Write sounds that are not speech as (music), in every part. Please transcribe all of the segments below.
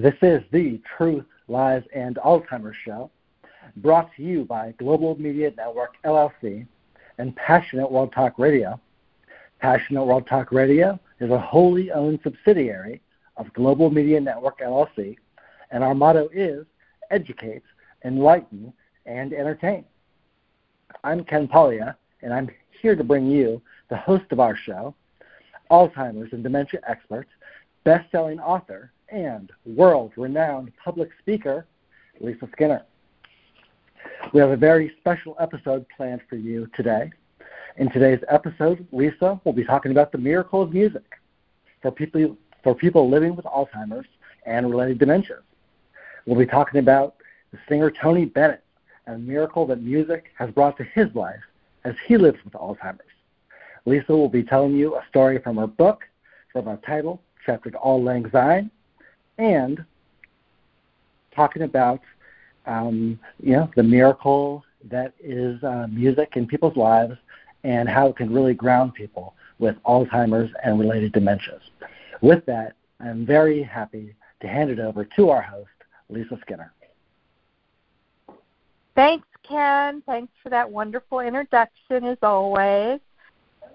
This is the Truth, Lies, and Alzheimer's Show, brought to you by Global Media Network LLC and Passionate World Talk Radio. Passionate World Talk Radio is a wholly owned subsidiary of Global Media Network LLC, and our motto is educate, enlighten, and entertain. I'm Ken Pollia, and I'm here to bring you the host of our show, Alzheimer's and dementia expert, best-selling author, and world-renowned public speaker, Lisa Skinner. We have a very special episode planned for you today. In today's episode, Lisa will be talking about the miracle of music for people for people living with Alzheimer's and related dementias. We'll be talking about the singer Tony Bennett and the miracle that music has brought to his life as he lives with Alzheimer's. Lisa will be telling you a story from her book from a title, Chapter Auld Lang Syne, and talking about um, you know the miracle that is uh, music in people's lives and how it can really ground people with Alzheimer's and related dementias. With that, I'm very happy to hand it over to our host, Lisa Skinner. Thanks, Ken. Thanks for that wonderful introduction, as always.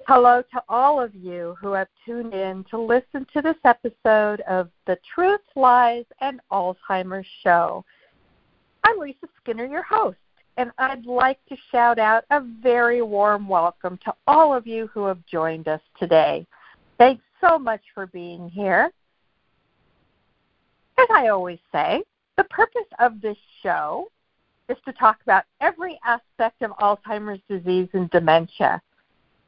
Hello to all of you who have tuned in to listen to this episode of the Truth, Lies, and Alzheimer's Show. I'm Lisa Skinner, your host, and I'd like to shout out a very warm welcome to all of you who have joined us today. Thanks so much for being here. As I always say, the purpose of this show is to talk about every aspect of Alzheimer's disease and dementia.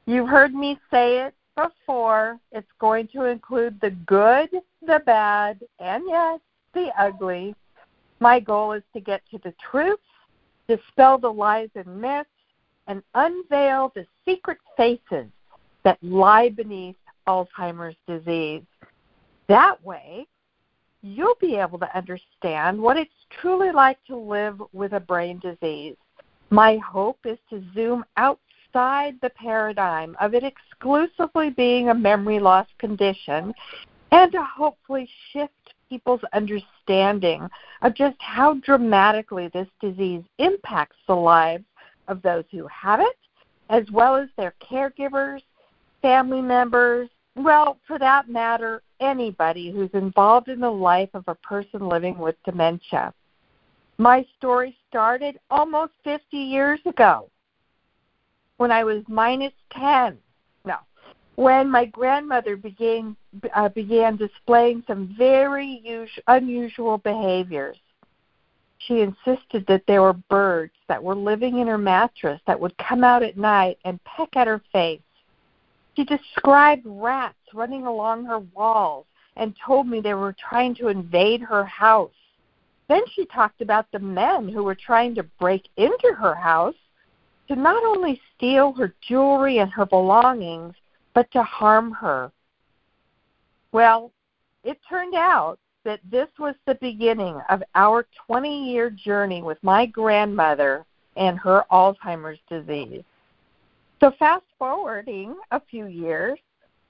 You've heard me say it before. It's going to include the good, the bad, and yes, the ugly. My goal is to get to the truth, dispel the lies and myths, and unveil the secret faces that lie beneath Alzheimer's disease. That way, you'll be able to understand what it's truly like to live with a brain disease. My hope is to zoom outside the paradigm of it exclusively being a memory loss condition and to hopefully shift people's understanding of just how dramatically this disease impacts the lives of those who have it, as well as their caregivers, family members, well, for that matter, anybody who's involved in the life of a person living with dementia. My story started almost 50 years ago when I was minus 10. No, when my grandmother began uh, began displaying some very us- unusual behaviors. She insisted that there were birds that were living in her mattress that would come out at night and peck at her face. She described rats running along her walls and told me they were trying to invade her house. Then she talked about the men who were trying to break into her house to not only steal her jewelry and her belongings, but to harm her. Well, it turned out that this was the beginning of our 20 year journey with my grandmother and her Alzheimer's disease. So, fast forwarding a few years,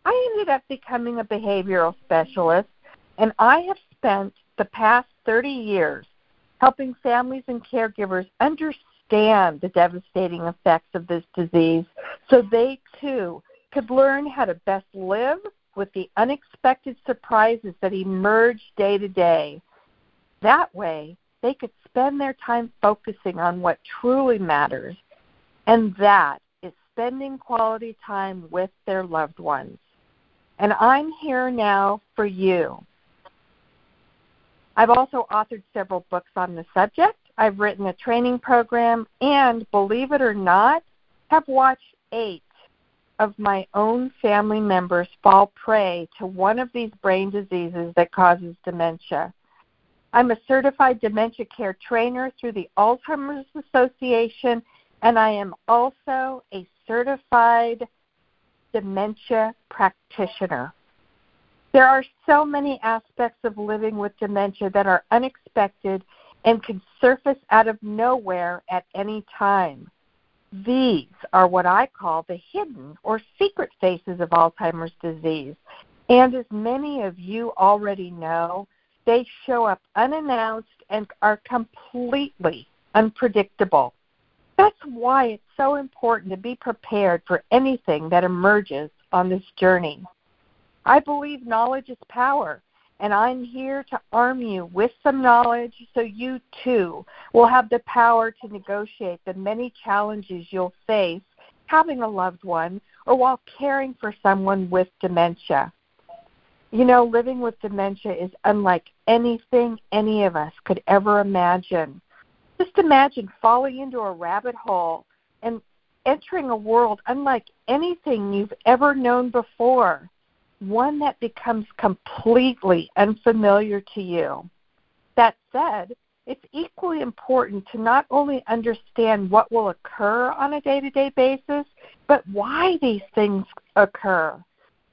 I ended up becoming a behavioral specialist, and I have spent the past 30 years helping families and caregivers understand the devastating effects of this disease so they too could learn how to best live with the unexpected surprises that emerge day to day. That way, they could spend their time focusing on what truly matters, and that is spending quality time with their loved ones. And I'm here now for you. I've also authored several books on the subject. I've written a training program, and believe it or not, have watched eight of my own family members fall prey to one of these brain diseases that causes dementia. I'm a certified dementia care trainer through the Alzheimer's Association, and I am also a certified dementia practitioner. There are so many aspects of living with dementia that are unexpected and can surface out of nowhere at any time. These are what I call the hidden or secret faces of Alzheimer's disease. And as many of you already know, They show up unannounced and are completely unpredictable. That's why it's so important to be prepared for anything that emerges on this journey. I believe knowledge is power, and I'm here to arm you with some knowledge so you too will have the power to negotiate the many challenges you'll face having a loved one or while caring for someone with dementia. You know, living with dementia is unlike anything any of us could ever imagine. Just imagine falling into a rabbit hole and entering a world unlike anything you've ever known before one that becomes completely unfamiliar to you. That said, it's equally important to not only understand what will occur on a day to day basis, but why these things occur.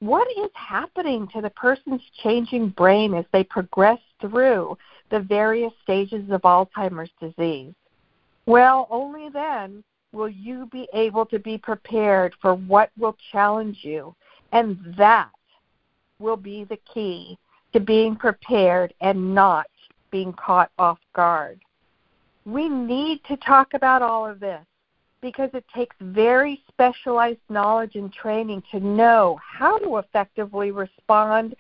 What is happening to the person's changing brain as they progress through the various stages of Alzheimer's disease? Well, only then will you be able to be prepared for what will challenge you. And that will be the key to being prepared and not being caught off guard. We need to talk about all of this because it takes very specialized knowledge and training to know how to effectively respond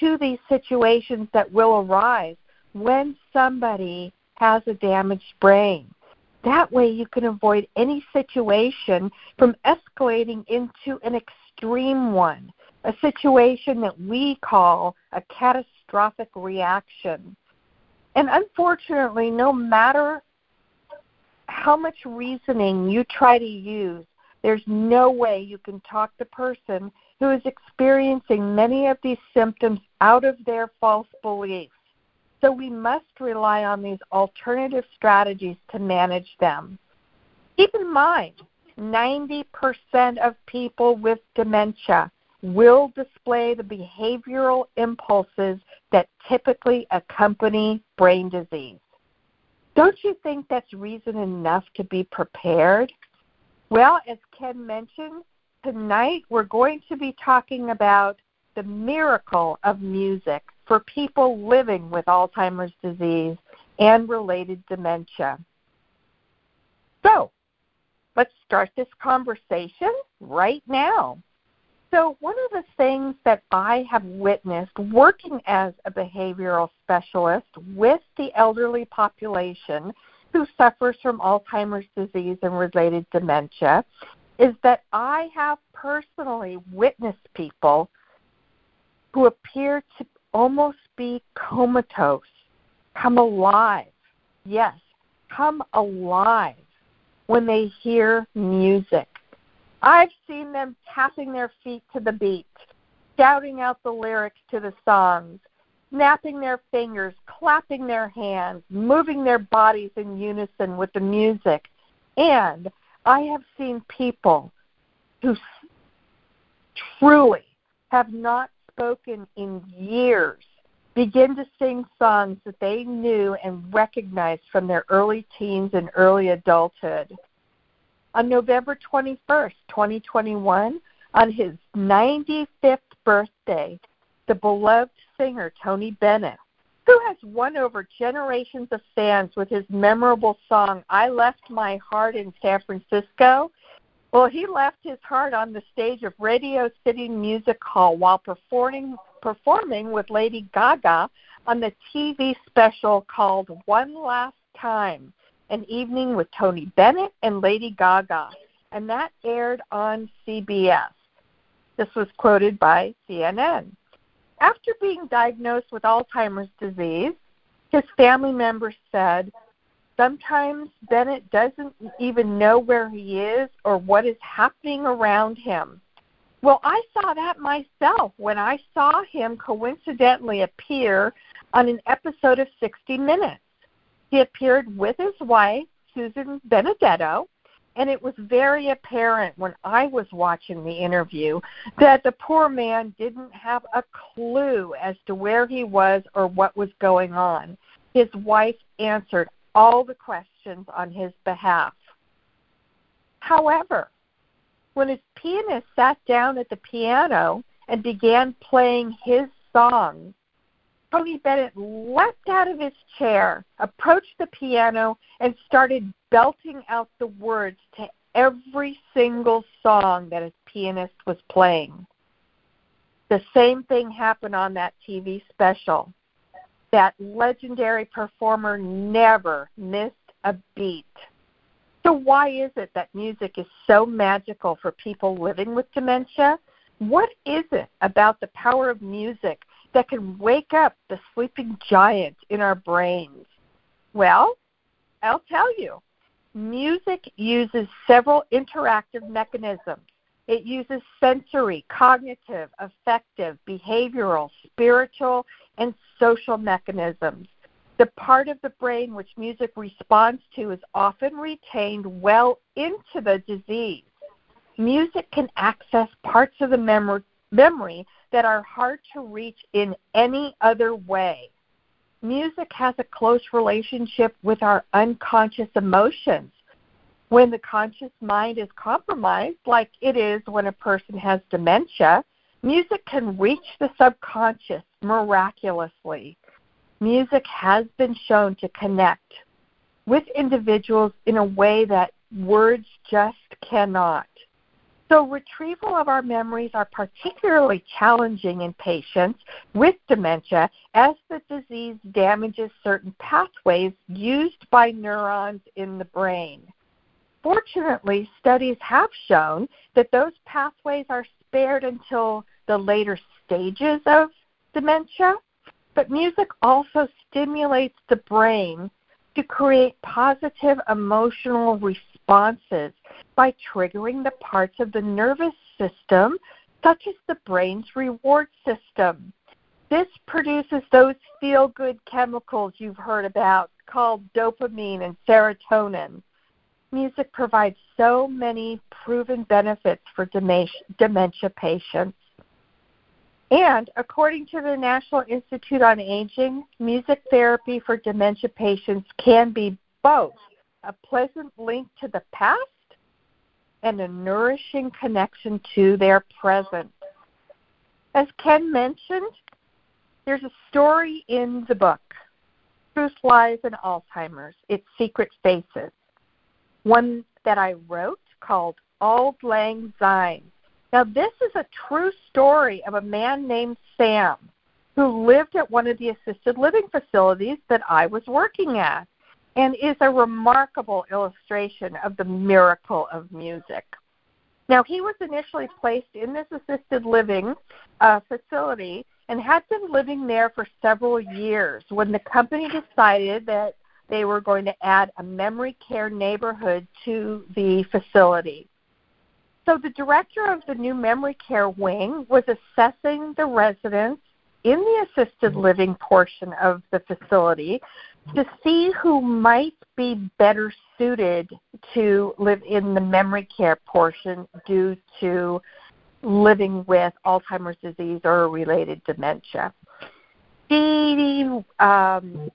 to these situations that will arise when somebody has a damaged brain. That way, you can avoid any situation from escalating into an extreme one a situation that we call a catastrophic reaction. And unfortunately, no matter how much reasoning you try to use, there's no way you can talk the person who is experiencing many of these symptoms out of their false beliefs. So we must rely on these alternative strategies to manage them. Keep in mind, 90% of people with dementia will display the behavioral impulses that typically accompany brain disease. Don't you think that's reason enough to be prepared? Well, as Ken mentioned, tonight we're going to be talking about the miracle of music for people living with Alzheimer's disease and related dementia. So, let's start this conversation right now. So, one of the things that I have witnessed working as a behavioral specialist with the elderly population who suffers from Alzheimer's disease and related dementia is that I have personally witnessed people who appear to almost be comatose, come alive. Yes, come alive when they hear music I've seen them tapping their feet to the beat, shouting out the lyrics to the songs, snapping their fingers, clapping their hands, moving their bodies in unison with the music. And I have seen people who truly have not spoken in years begin to sing songs that they knew and recognized from their early teens and early adulthood on November 21st, 2021, on his 95th birthday, the beloved singer Tony Bennett, who has won over generations of fans with his memorable song, I Left My Heart in San Francisco. Well, he left his heart on the stage of Radio City Music Hall while performing performing with Lady Gaga on the TV special called One Last Time an Evening with Tony Bennett and Lady Gaga, and that aired on CBS. This was quoted by CNN. After being diagnosed with Alzheimer's disease, his family members said, Sometimes Bennett doesn't even know where he is or what is happening around him. Well, I saw that myself when I saw him coincidentally appear on an episode of 60 Minutes. He appeared with his wife, Susan Benedetto, and it was very apparent when I was watching the interview that the poor man didn't have a clue as to where he was or what was going on. His wife answered all the questions on his behalf. However, when his pianist sat down at the piano and began playing his songs, Tony Bennett leapt out of his chair, approached the piano, and started belting out the words to every single song that his pianist was playing. The same thing happened on that TV special. That legendary performer never missed a beat. So, why is it that music is so magical for people living with dementia? What is it about the power of music that can wake up the sleeping giant in our brains? Well, I'll tell you. Music uses several interactive mechanisms. It uses sensory, cognitive, affective, behavioral, spiritual, and social mechanisms. The part of the brain which music responds to is often retained well into the disease. Music can access parts of the memory, memory that are hard to reach in any other way. Music has a close relationship with our unconscious emotions. When the conscious mind is compromised, like it is when a person has dementia, music can reach the subconscious miraculously. Music has been shown to connect with individuals in a way that words just cannot. So, retrieval of our memories are particularly challenging in patients with dementia as the disease damages certain pathways used by neurons in the brain. Fortunately, studies have shown that those pathways are spared until the later stages of dementia, but music also stimulates the brain to create positive emotional responses by triggering the parts of the nervous system, such as the brain's reward system. This produces those feel good chemicals you've heard about called dopamine and serotonin. Music provides so many proven benefits for dementia patients. And according to the National Institute on Aging, music therapy for dementia patients can be both a pleasant link to the past and a nourishing connection to their present. As Ken mentioned, there's a story in the book, Truth Lies in Alzheimer's Its Secret Faces, one that I wrote called Auld Lang Syne. Now, this is a true story of a man named Sam who lived at one of the assisted living facilities that I was working at and is a remarkable illustration of the miracle of music. Now, he was initially placed in this assisted living uh, facility and had been living there for several years when the company decided that they were going to add a memory care neighborhood to the facility. So the director of the new memory care wing was assessing the residents in the assisted living portion of the facility to see who might be better suited to live in the memory care portion due to living with Alzheimer's disease or related dementia. She um,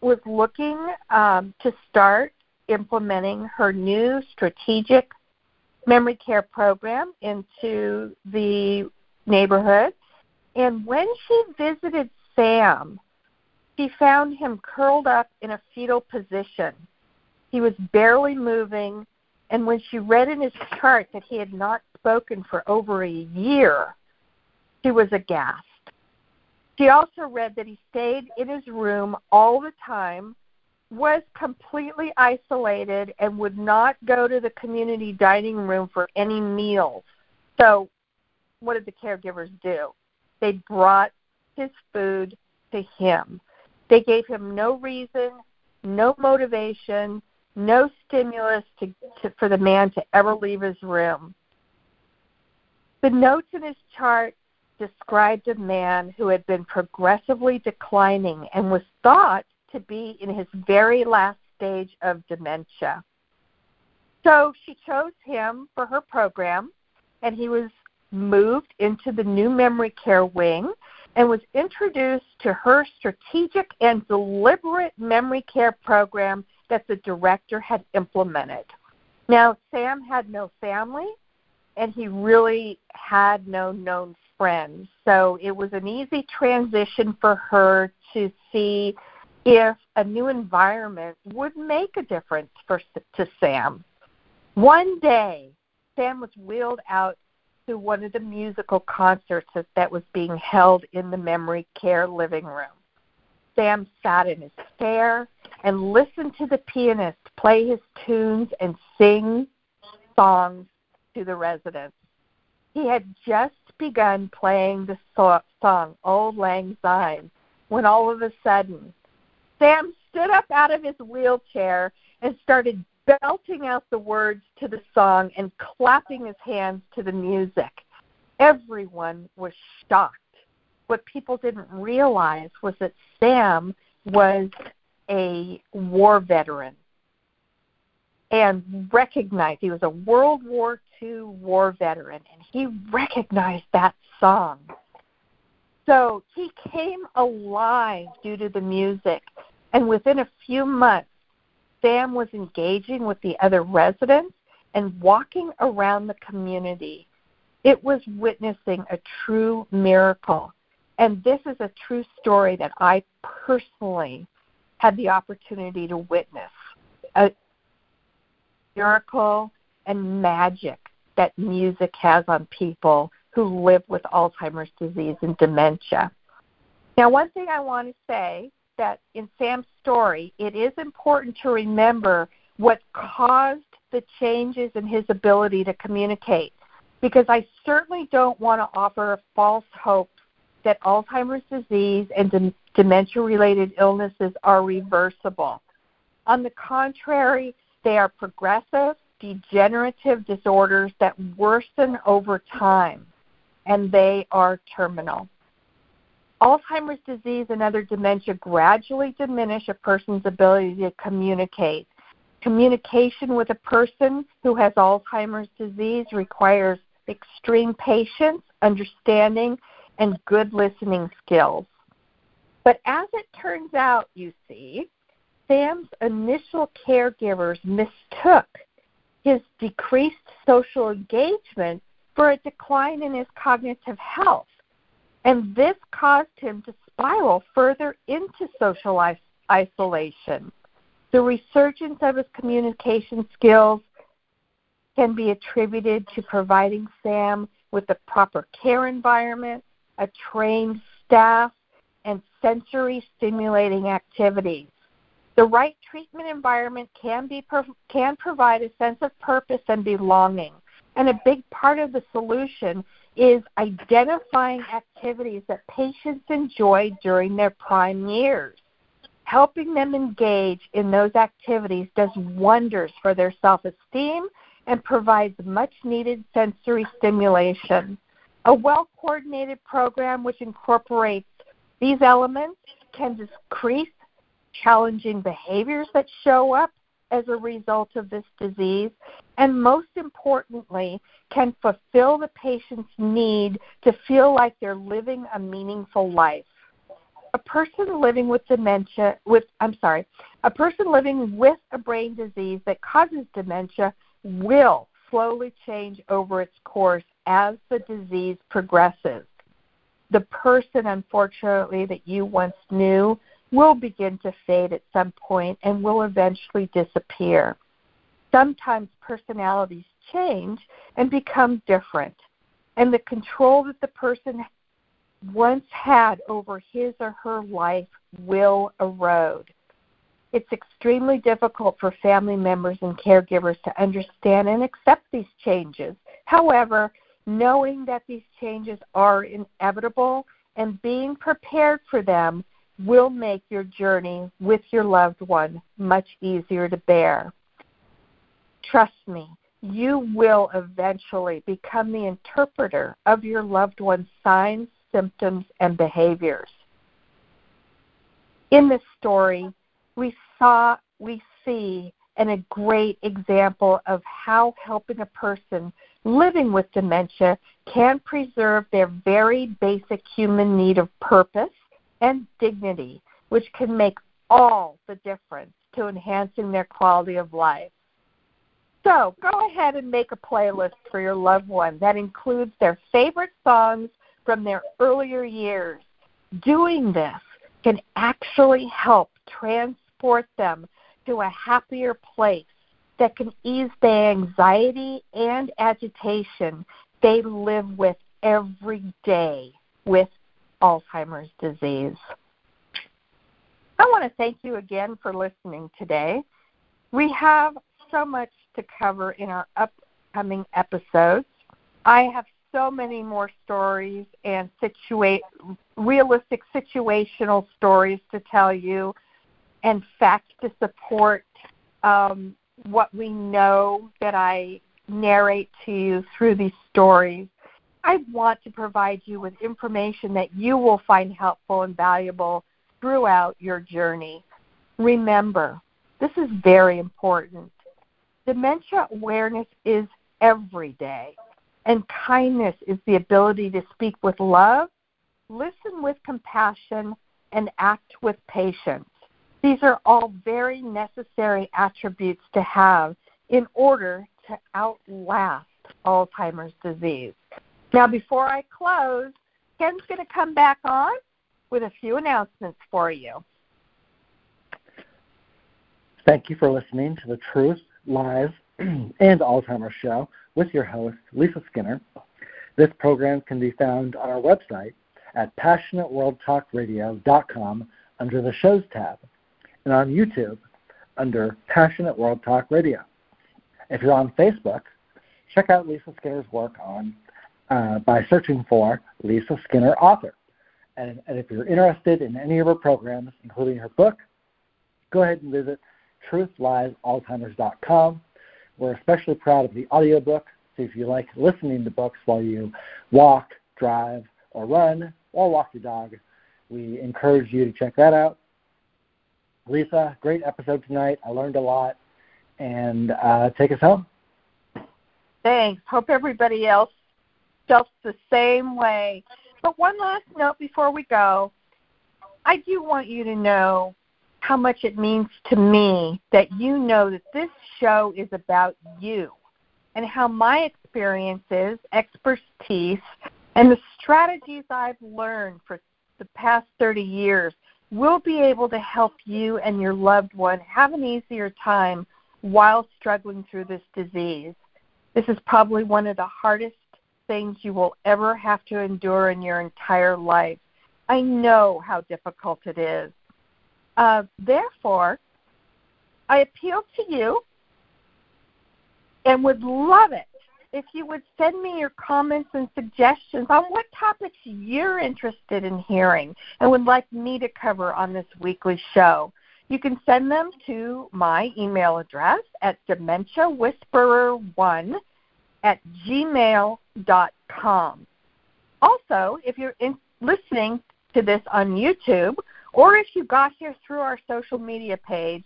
was looking um, to start implementing her new strategic memory care program into the neighborhood. And when she visited Sam, she found him curled up in a fetal position. He was barely moving, and when she read in his chart that he had not spoken for over a year, she was aghast. She also read that he stayed in his room all the time was completely isolated and would not go to the community dining room for any meals. So, what did the caregivers do? They brought his food to him. They gave him no reason, no motivation, no stimulus to, to, for the man to ever leave his room. The notes in his chart described a man who had been progressively declining and was thought to be in his very last stage of dementia. So she chose him for her program, and he was moved into the new memory care wing and was introduced to her strategic and deliberate memory care program that the director had implemented. Now, Sam had no family, and he really had no known friends. So it was an easy transition for her to see if a new environment would make a difference for to Sam. One day, Sam was wheeled out to one of the musical concerts that, that was being mm-hmm. held in the memory care living room. Sam sat in his chair and listened to the pianist play his tunes and sing songs to the residents. He had just begun playing the song Auld Lang Syne when all of a sudden Sam stood up out of his wheelchair and started belting out the words to the song and clapping his hands to the music. Everyone was shocked. What people didn't realize was that Sam was a war veteran and recognized he was a World War II war veteran and he recognized that song. So he came alive due to the music and within a few months Sam was engaging with the other residents and walking around the community. It was witnessing a true miracle. And this is a true story that I personally had the opportunity to witness. A miracle and magic that music has on people who live with Alzheimer's disease and dementia. Now, one thing I want to say that in Sam's story, it is important to remember what caused the changes in his ability to communicate. Because I certainly don't want to offer false hope that Alzheimer's disease and de- dementia related illnesses are reversible. On the contrary, they are progressive, degenerative disorders that worsen over time, and they are terminal. Alzheimer's disease and other dementia gradually diminish a person's ability to communicate. Communication with a person who has Alzheimer's disease requires extreme patience, understanding, and good listening skills. But as it turns out, you see, Sam's initial caregivers mistook his decreased social engagement for a decline in his cognitive health. And this caused him to spiral further into social isolation. The resurgence of his communication skills can be attributed to providing Sam with the proper care environment, a trained staff, and sensory stimulating activities. The right treatment environment can be can provide a sense of purpose and belonging. And a big part of the solution is identifying activities that patients enjoy during their prime years. Helping them engage in those activities does wonders for their self esteem and provides much needed sensory stimulation. A well coordinated program which incorporates these elements can decrease challenging behaviors that show up as a result of this disease, and most importantly, can fulfill the patient's need to feel like they're living a meaningful life. A person living with dementia with I'm sorry, a person living with a brain disease that causes dementia will slowly change over its course as the disease progresses. The person unfortunately that you once knew will begin to fade at some point and will eventually disappear. Sometimes personalities change and become different, and the control that the person once had over his or her life will erode. It's extremely difficult for family members and caregivers to understand and accept these changes. However, knowing that these changes are inevitable and being prepared for them will make your journey with your loved one much easier to bear. Trust me, you will eventually become the interpreter of your loved one's signs, symptoms, and behaviors. In this story, we saw, we see, and a great example of how helping a person living with dementia can preserve their very basic human need of purpose and dignity, which can make all the difference to enhancing their quality of life. So go ahead and make a playlist for your loved one that includes their favorite songs from their earlier years. Doing this can actually help transport them to a happier place that can ease the anxiety and agitation they live with every day with Alzheimer's disease. I want to thank you again for listening today. We have so much to cover in our upcoming episodes. I have so many more stories and situa- realistic situational stories to tell you and facts to support um, what we know that I narrate to you through these stories. I want to provide you with information that you will find helpful and valuable throughout your journey. Remember, this is very important. Dementia awareness is every day, and kindness is the ability to speak with love, listen with compassion, and act with patience. These are all very necessary attributes to have in order to outlast Alzheimer's disease. Now, before I close, Ken's going to come back on with a few announcements for you. Thank you for listening to the Truth, Lies, (clears throat) and Alzheimer's Show with your host, Lisa Skinner. This program can be found on our website at passionateworldtalkradio.com under the Shows tab and on YouTube under Passionate World Talk Radio. If you're on Facebook, check out Lisa Skinner's work on uh, by searching for Lisa Skinner Author. And, and if you're interested in any of her programs, including her book, go ahead and visit truthliesalzheimers.com. We're especially proud of the audiobook, so if you like listening to books while you walk, drive, or run, or walk your dog, we encourage you to check that out. Lisa, great episode tonight. I learned a lot. And uh, take us home. Thanks. Hope everybody else the same way. But one last note before we go. I do want you to know how much it means to me that you know that this show is about you and how my experiences, expertise, and the strategies I've learned for the past 30 years will be able to help you and your loved one have an easier time while struggling through this disease. This is probably one of the hardest things you will ever have to endure in your entire life. I know how difficult it is. Uh, therefore, I appeal to you and would love it if you would send me your comments and suggestions on what topics you're interested in hearing and would like me to cover on this weekly show. You can send them to my email address at dementiawhisperer1 at gmail.com. Also, if you're in, listening to this on YouTube, or if you got here through our social media page,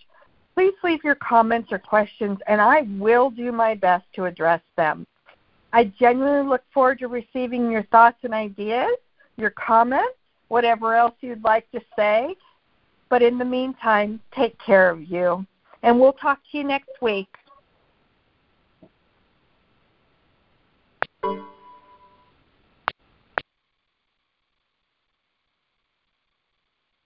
please leave your comments or questions, and I will do my best to address them. I genuinely look forward to receiving your thoughts and ideas, your comments, whatever else you'd like to say. But in the meantime, take care of you. And we'll talk to you next week.